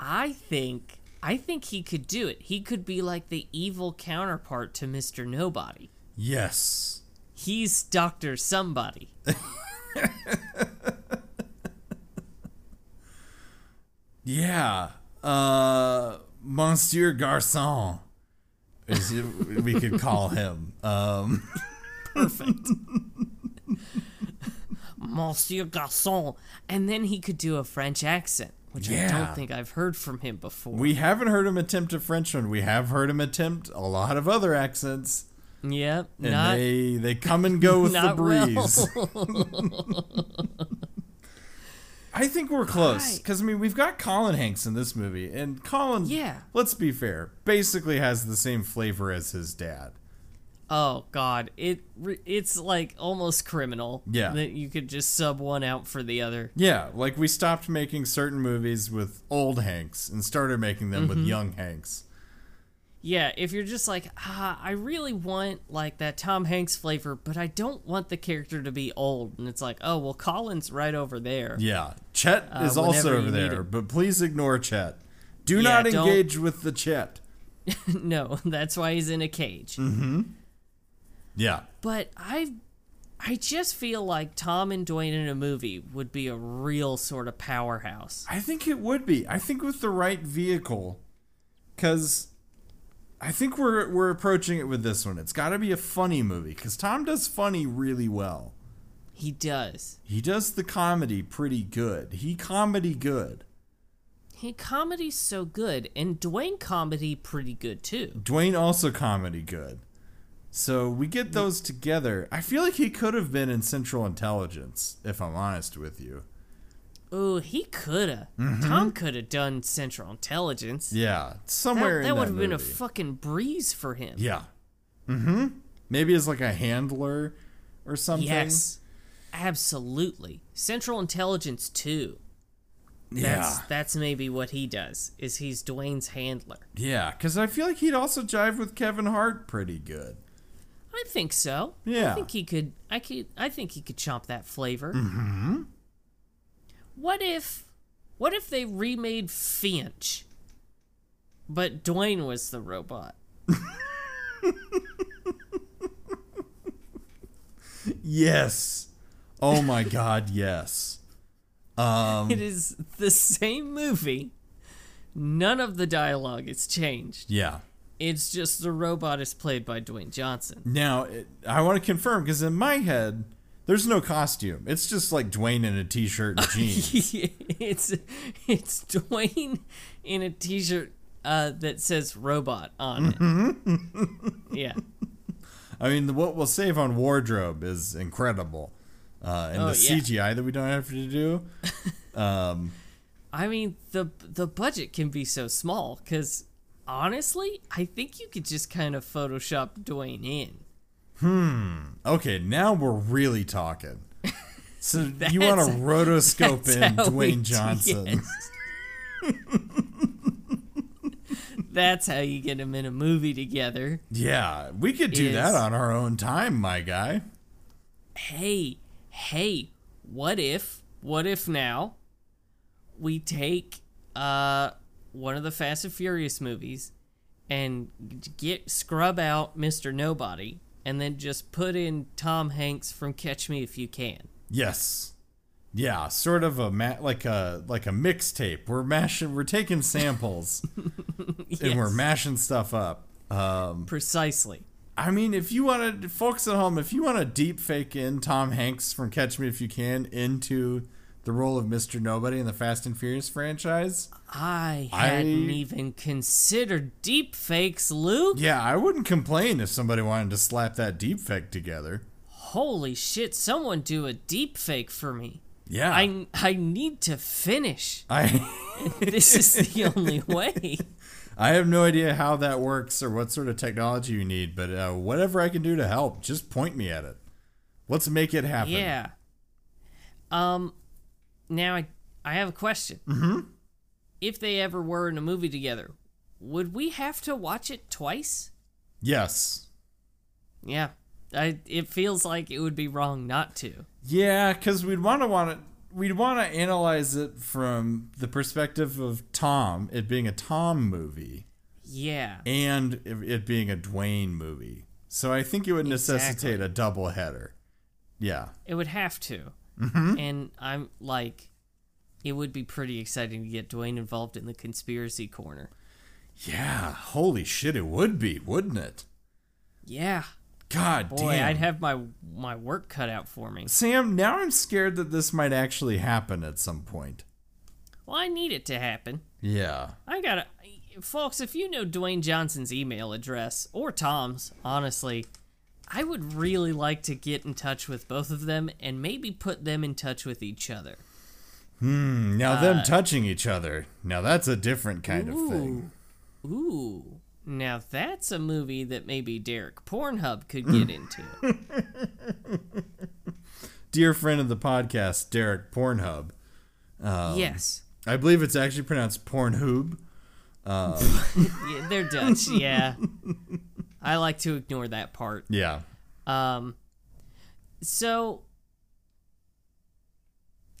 I think I think he could do it. He could be like the evil counterpart to Mr. Nobody. Yes. He's Doctor Somebody. Yeah. Uh Monsieur Garçon. Is it- we could call him. Um Perfect. Monsieur Garçon. And then he could do a French accent, which I don't think I've heard from him before. we haven't heard him attempt a French one. We have heard him attempt a lot of other accents. yep. And not they they come and go with the breeze. well. I think we're close because I mean we've got Colin Hanks in this movie, and Colin, Yeah. let's be fair, basically has the same flavor as his dad. Oh God, it it's like almost criminal. Yeah. that you could just sub one out for the other. Yeah, like we stopped making certain movies with old Hanks and started making them Mm-hmm. with young Hanks. Yeah, if you're just like, ah, I really want like that Tom Hanks flavor, but I don't want the character to be old, and it's like, oh well, Colin's right over there. Yeah, Chet Uh, is also over there, but please ignore Chet. Do Yeah, not don't- engage with the Chet. no, that's why he's in a cage. Mm-hmm. Yeah, But I, I just feel like Tom and Dwayne in a movie would be a real sort of powerhouse. I think it would be. I think with the right vehicle, because I think we're we're approaching it with this one. It's got to be a funny movie because Tom does funny really well. He does. He does the comedy pretty good. He comedy good. He comedy's so good, and Dwayne comedy pretty good too. Dwayne also comedy good. So we get those together. I feel like he could have been in Central Intelligence, if I'm honest with you. Oh, he coulda. Tom coulda done Central Intelligence. Yeah, somewhere that in would have been a fucking breeze for him. yeah. Mm-hmm. Maybe as like a handler or something. Yes, absolutely. Central Intelligence too. That's Yeah. that's maybe what he does. Is he's Dwayne's handler. Yeah, because I feel like he'd also jive with Kevin Hart pretty good. I think so. Yeah. I think he could. I could. I think he could chomp that flavor. Mm-hmm. What if? What if they remade Finch, but Dwayne was the robot? Yes. Oh my God, yes. Um, It is the same movie. None of the dialogue is changed. yeah. It's just the robot is played by Dwayne Johnson. Now, it, I want to confirm because in my head, there's no costume. It's just like Dwayne in a t-shirt and jeans. it's it's Dwayne in a t-shirt uh, that says robot on it. yeah. I mean, what we'll save on wardrobe is incredible. Uh, and Oh, the yeah. CGI that we don't have to do. Um, I mean, the the budget can be so small because honestly, I think you could just kind of Photoshop Dwayne in. Okay, now we're really talking. So you want to rotoscope in Dwayne Johnson? That's how you get them in a movie together. Yeah, we could do Is- that on our own time, my guy. Hey, hey, what if, what if now we take uh one of the Fast and Furious movies and get scrub out Mr. Nobody and then just put in Tom Hanks from Catch Me If You Can. Yes. Yeah, sort of a ma- like a like a mixtape. We're mashing, we're taking samples, and we're mashing stuff up. Um, Precisely. I mean, if you want to, folks at home, if you want to deep fake in Tom Hanks from Catch Me If You Can into the role of Mr. Nobody in the Fast and Furious franchise, I I- hadn't even considered deep fakes, Luke. yeah, I wouldn't complain if somebody wanted to slap that deep fake together. Holy shit, someone do a deep fake for me. Yeah, I I need to finish. I, this is the only way. I have no idea how that works or what sort of technology you need, but uh, whatever I can do to help, just point me at it. Let's make it happen. Yeah. Um now I I have a question. Mm-hmm. If they ever were in a movie together, would we have to watch it twice? Yes. Yeah. I it feels like it would be wrong not to. Yeah, because we'd want to want to we'd want to analyze it from the perspective of Tom, it being a Tom movie, Yeah. and it it being a Dwayne movie. So I think it would necessitate a double header. Yeah. It would have to. Mm-hmm. And I'm like, it would be pretty exciting to get Dwayne involved in the conspiracy corner. Yeah. Holy shit, it would be, wouldn't it? Yeah. God Boy, damn. I'd have my my work cut out for me. Sam, now I'm scared that this might actually happen at some point. Well, I need it to happen. Yeah. I gotta, folks. If you know Dwayne Johnson's email address or Tom's, honestly, I would really like to get in touch with both of them and maybe put them in touch with each other. Hmm. Now Uh, them touching each other. Now that's a different kind of thing. Ooh, now that's a movie that maybe Derek Pornhub could get into. Dear friend of the podcast, Derek Pornhub. Um, yes, I believe it's actually pronounced Pornhub. yeah, they're Dutch. Yeah, I like to ignore that part. Yeah. Um, so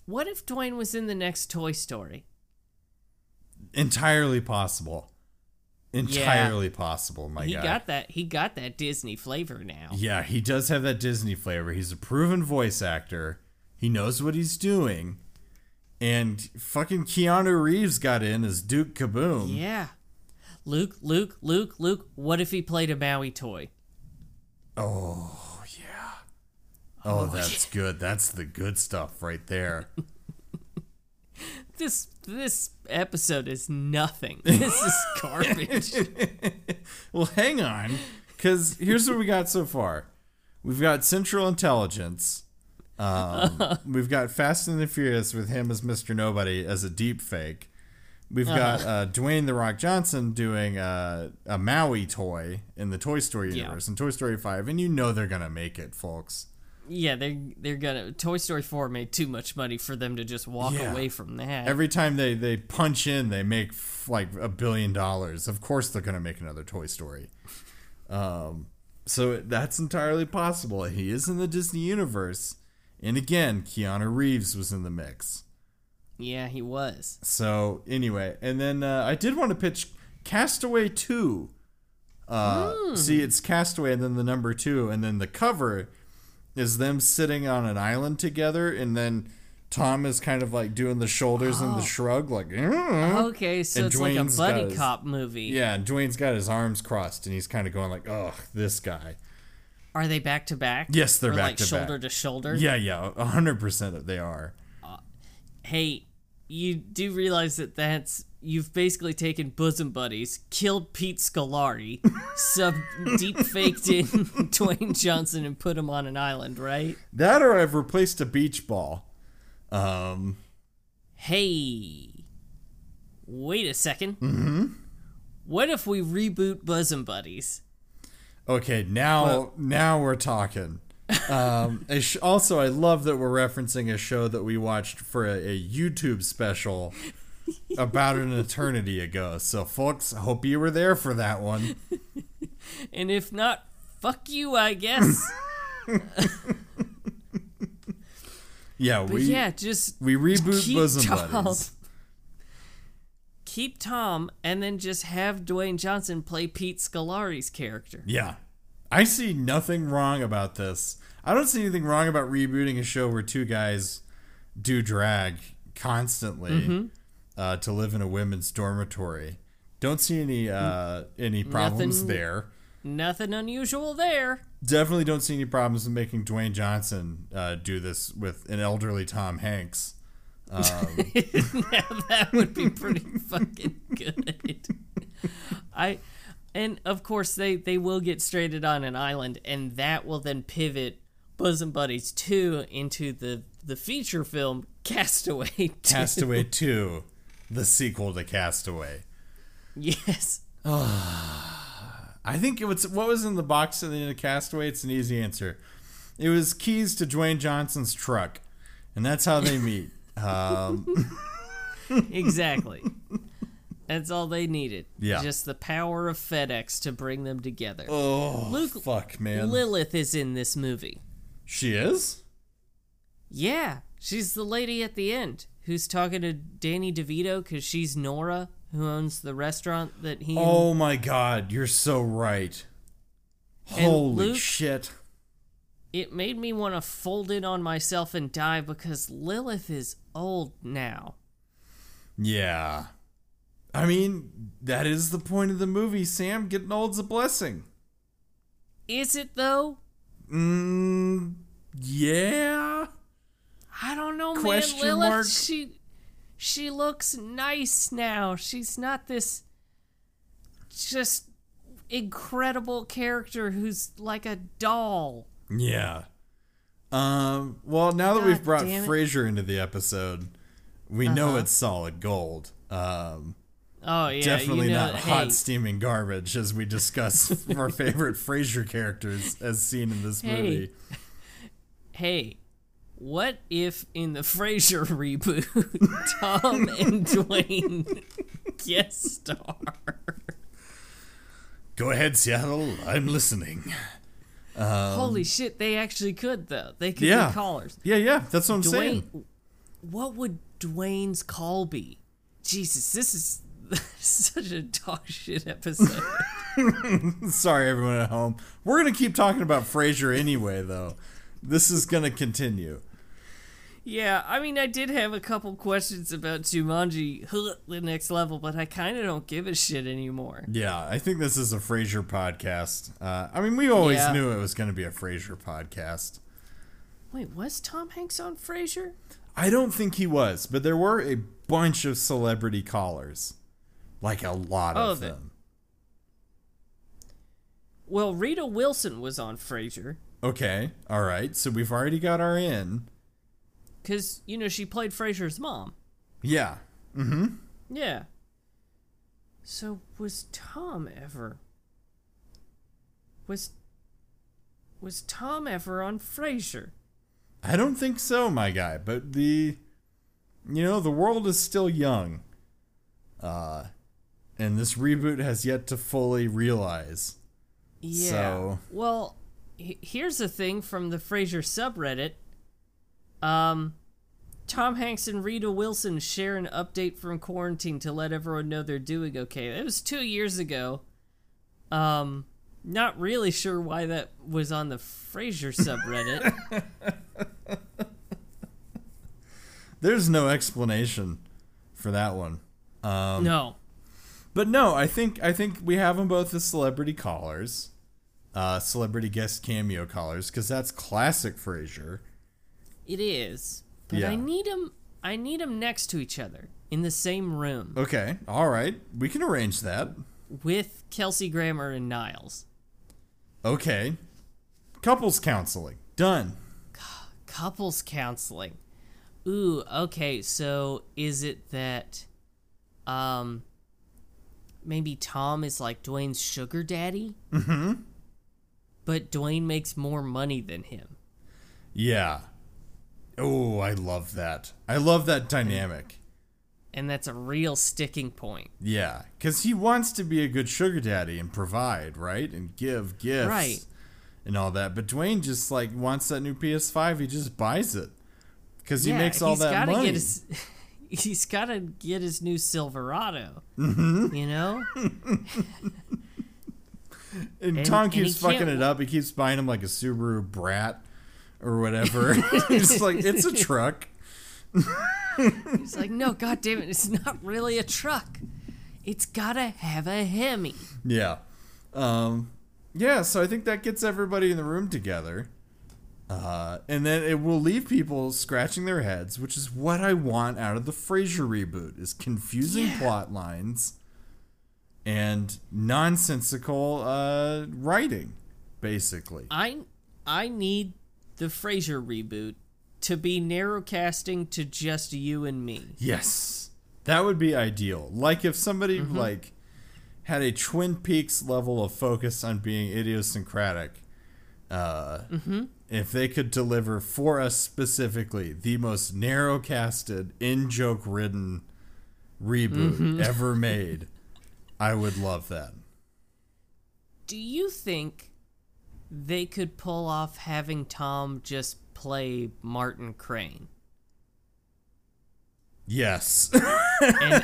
what if Dwayne was in the next Toy Story? Entirely possible. Entirely possible, my he guy. got that. He got that Disney flavor now. Yeah, he does have that Disney flavor. He's a proven voice actor. He knows what he's doing. And fucking Keanu Reeves got in as Duke Kaboom. Yeah. Luke, Luke, Luke, Luke. What if he played a Maui toy? Oh, yeah. Oh, that's good. That's the good stuff right there. This this episode is nothing. This is garbage. well, hang on. Because here's what we got so far we've got Central Intelligence. Um, we've got Fast and the Furious with him as Mr. Nobody as a deep fake. We've got uh, Dwayne The Rock Johnson doing uh, a Maui toy in the Toy Story Yeah. universe in Toy Story 5, and you know they're going to make it, folks. yeah, they're they're gonna. Toy Story Four made too much money for them to just walk Yeah. away from that. Every time they, they punch in, they make f- like a billion dollars. Of course, they're going to make another Toy Story. Um, so that's entirely possible. He is in the Disney universe. And again, Keanu Reeves was in the mix. Yeah, he was. So anyway, and then uh, I did want to pitch Castaway 2. Uh, See, it's Castaway and then the number two, and then the cover is them sitting on an island together, and then Tom is kind of like doing the shoulders and the shrug, like, "Mm." Okay, so And it's Dwayne's like a buddy his- cop movie. yeah, and Dwayne's got his arms crossed, and he's kind of going like, "Oh, this guy." Are they back to back? Yes, they're Or, back like to back. shoulder to shoulder. Yeah, yeah, hundred percent they are. Hey, you do realize that that's you've basically taken bosom buddies, killed Pete Scolari, sub deep faked in Dwayne Johnson, and put him on an island, right? That or I've replaced a beach ball. Um, Hey, wait a 2nd Mm-hmm. What if we reboot bosom buddies? Okay, now now we're talking. Um, sh- also, I love that we're referencing a show that we watched for a, a YouTube special about an eternity ago. So, folks, I hope you were there for that one. And if not, fuck you, I guess. Yeah, But we yeah, just we reboot keep bosom Tom. buddies. Keep Tom, and then just have Dwayne Johnson play Pete Scolari's character. Yeah, I see nothing wrong about this. I don't see anything wrong about rebooting a show where two guys do drag constantly Mm-hmm. uh, to live in a women's dormitory. Don't see any uh, any problems Nothing- there. Nothing unusual there. Definitely don't see any problems with making Dwayne Johnson uh, do this with an elderly Tom Hanks. now that would be pretty fucking good. I and of course they they will get stranded on an island and that will then pivot Bosom Buddies 2 into the the feature film Castaway 2. Castaway 2, the sequel to Castaway. Yes. I think it was what was in the box at the end of Castaway. It's an easy answer. It was keys to Dwayne Johnson's truck, and that's how they meet. Um, Exactly. That's all they needed. Yeah. Just the power of FedEx to bring them together. oh, Luke fuck, man. Lilith is in this movie. she is. Yeah, she's the lady at the end who's talking to Danny DeVito because she's Nora, who owns the restaurant that he. Oh my god, you're so right. Holy Luke- shit. It made me want to fold in on myself and die because Lilith is old now. Yeah. I mean, that is the point of the movie, Sam. Getting old's a blessing. Is it though? Mm, yeah. I don't know, man. Question Lilith, mark? she she looks nice now. She's not this just incredible character who's like a doll. Yeah. Um, well, now that we've brought. Frasier into the episode, we know Uh-huh. it's solid gold. Um, Oh yeah, definitely you know, not hey, hot steaming garbage as we discuss our favorite Frasier characters as seen in this Hey. movie. Hey, what if in the Frasier reboot, Tom and Dwayne guest star? Go ahead, Seattle. I'm listening. Holy um, shit, they actually could though. They could Yeah. be callers. Yeah, yeah, that's what I'm Dwayne, saying. what would Dwayne's call be? Jesus, this is such a dog shit episode. Sorry, everyone at home. We're gonna keep talking about Frasier anyway, though. This is gonna continue. yeah, I mean, I did have a couple questions about Jumanji, the next level, but I kind of don't give a shit anymore. Yeah, I think this is a Frasier podcast. Uh, I mean, we always Yeah. knew it was gonna be a Frasier podcast. Wait, was Tom Hanks on Frasier? I don't think he was, but there were a bunch of celebrity callers, like a lot Oh, of the- them. Well, Rita Wilson was on Frasier Okay, all right. So we've already got our in. because you know she played Frasier's mom. Yeah. Mm-hmm. Yeah. So was Tom ever? Was was Tom ever on Frasier? I don't think so, my guy. But the, you know, the world is still young. Uh, and this reboot has yet to fully realize. Yeah. So- Well, he- here's the thing from the Frasier subreddit. Um, Tom Hanks and Rita Wilson share an update from quarantine to let everyone know they're doing okay. It was two years ago. Um, not really sure why that was on the Frasier subreddit. There's no explanation for that one. Um, no. But no, I think I think we have them both as celebrity callers, uh, celebrity guest cameo callers, because that's classic Frasier. It is, but Yeah. I need them. I need them next to each other in the same room Okay, all right, we can arrange that. with Kelsey Grammer and Niles. Okay, couples counseling done. Couples counseling. Ooh, okay. So is it that, um, maybe Tom is like Dwayne's sugar daddy? Mm-hmm. But Dwayne makes more money than him. Yeah. Oh, I love that. I love that dynamic. And that's a real sticking point. Yeah, because he wants to be a good sugar daddy and provide, right, and give gifts, Right. and all that. But Dwayne just like wants that new PS5. He just buys it because he yeah, makes all he's that money. Get his, he's got to get his new Silverado. Mm-hmm. You know? and, and- Tom and keeps fucking it up. He keeps buying him like a Subaru Brat or whatever. He's like, it's a truck. He's like, no, god damn it, it's not really a truck. It's gotta have a Hemi. Yeah. Um, yeah, so I think that gets everybody in the room together. Uh, and then it will leave people scratching their heads, which is what I want out of the Frasier reboot is confusing Yeah. plot lines and nonsensical uh, writing, basically. I I need the Frasier reboot to be narrowcasting to just you and me. Yes. That would be ideal. Like if somebody Mm-hmm. like had a Twin Peaks level of focus on being idiosyncratic. Uh, Mm-hmm. If they could deliver for us specifically the most narrow casted, in joke ridden reboot Mm-hmm. ever made, I would love that. Do you think they could pull off having Tom just play Martin Crane? Yes. And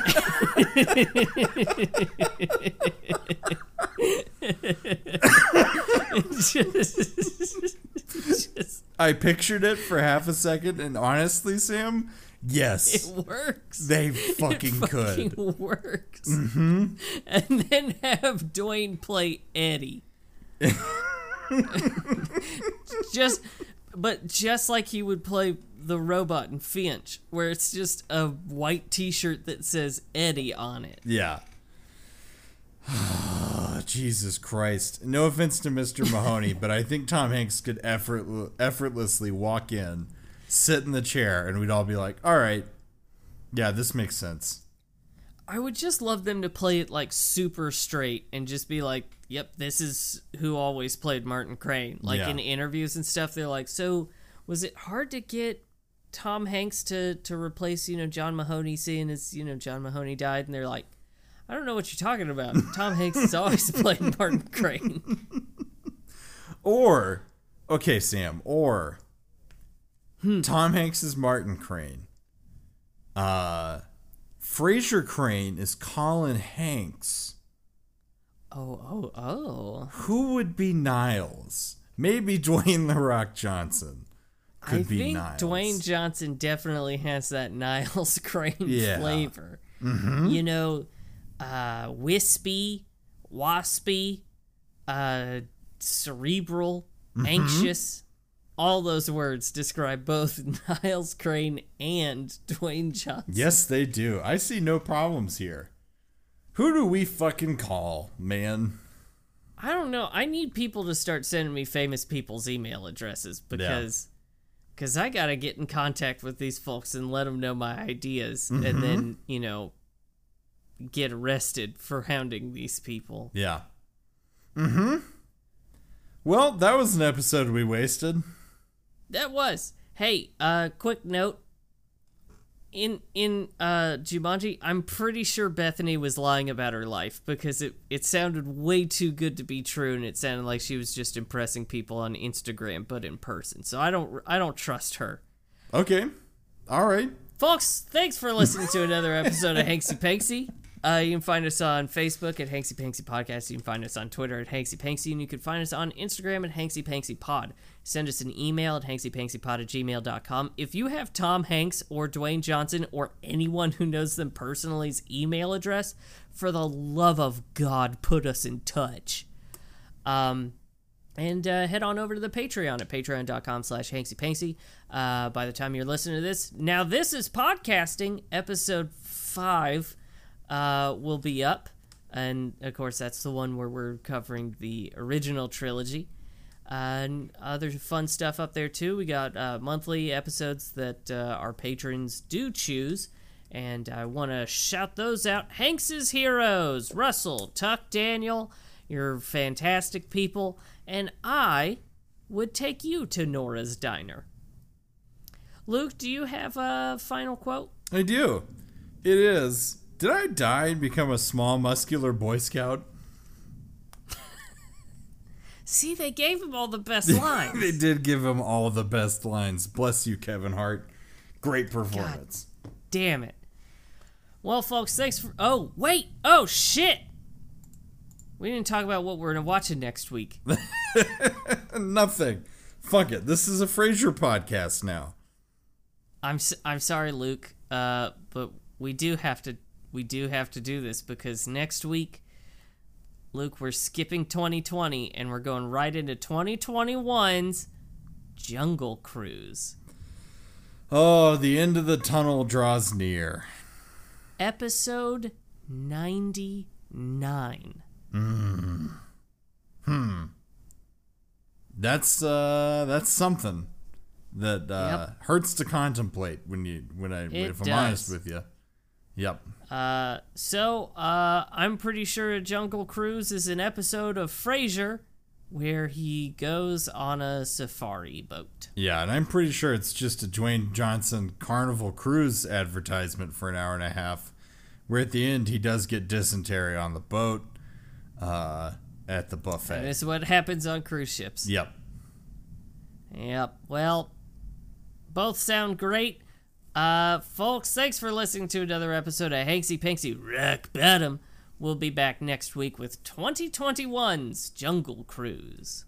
just, just- I pictured it for half a second, and honestly, Sam, yes, it works. they fucking, it could. fucking works. Mm-hmm. And then have Dwayne play Eddie. just, but just like he would play the robot in Finch, where it's just a white T-shirt that says Eddie on it. Yeah. Jesus Christ. No offense to Mr. Mahoney, but I think Tom Hanks could effort- effortlessly walk in, sit in the chair, and we'd all be like, all right, yeah, this makes sense. I would just love them to play it like super straight and just be like, "Yep, this is who always played Martin Crane." Like Yeah. in interviews and stuff, they're like, "So, was it hard to get Tom Hanks to to replace, you know, John Mahoney seeing as, you know, John Mahoney died?" And they're like, "I don't know what you're talking about. Tom Hanks has always played Martin Crane." Or, okay, Sam, or Tom Hanks is Martin Crane. Uh, Frasier Crane is Colin Hanks. Oh, oh, oh. Who would be Niles? Maybe Dwayne The Rock Johnson could I be think Niles. Dwayne Johnson definitely has that Niles Crane Yeah. flavor. You know, uh, wispy, waspy, uh, cerebral, anxious. All those words describe both Niles Crane and Dwayne Johnson. Yes, they do. I see no problems here. Who do we fucking call, man? I don't know. I need people to start sending me famous people's email addresses because cause I got to get in contact with these folks and let them know my ideas and then, you know, get arrested for hounding these people. Yeah. Mm-hmm. Well, that was an episode we wasted. That was. Hey, uh quick note. In in uh Jumanji, I'm pretty sure Bethany was lying about her life because it it sounded way too good to be true and it sounded like she was just impressing people on Instagram but in person. So I don't I don't trust her. Okay. All right. Folks, thanks for listening to another episode of Hanksy Panksy. Uh, you can find us on Facebook at Hanksy Panksy Podcast. You can find us on Twitter at Hanksy Panksy, and you can find us on Instagram at Hanksy Panksy Pod. Send us an email at hanksypanksypod at gmail.com. If you have Tom Hanks or Dwayne Johnson or anyone who knows them personally's email address, for the love of God, put us in touch. Um, and uh, head on over to the patreon at patreon.com slash hanksypanksy uh, by the time you're listening to this now this is podcasting episode 5 uh, will be up and of course that's the one where we're covering the original trilogy and other fun stuff up there too we got uh, monthly episodes that uh, our patrons do choose and I want to shout those out. Hanks's heroes, Russell, Tuck, Daniel, you're fantastic people, and I would take you to Nora's Diner. Luke, do you have a final quote? I do. It is. Did I die and become a small, muscular Boy Scout? See, they gave him all the best lines. they did give him all the best lines. Bless you, Kevin Hart. Great performance. Damn it. Well, folks, thanks for. Oh, wait. Oh, shit. We didn't talk about what we're watching next week. Nothing. Fuck it. This is a Frasier podcast now. I'm s- I'm sorry, Luke. Uh, but we do have to we do have to do this because next week, Luke, we're skipping 2020 and we're going right into 2021's Jungle Cruise, Oh, the end of the tunnel draws near. episode 99. That's uh that's something that uh Yep. hurts to contemplate when you when I It if I'm does. honest with you. Yep. Uh, so uh, I'm pretty sure Jungle Cruise is an episode of Frasier where he goes on a safari boat. Yeah, and I'm pretty sure it's just a Dwayne Johnson Carnival Cruise advertisement for an hour and a half, where at the end he does get dysentery on the boat, uh, at the buffet. this is what happens on cruise ships. Yep. Yep. Well, both sound great. Uh, folks, thanks for listening to another episode of Hanksy Panksy Rock Bottom. We'll be back next week with 2021's Jungle Cruise.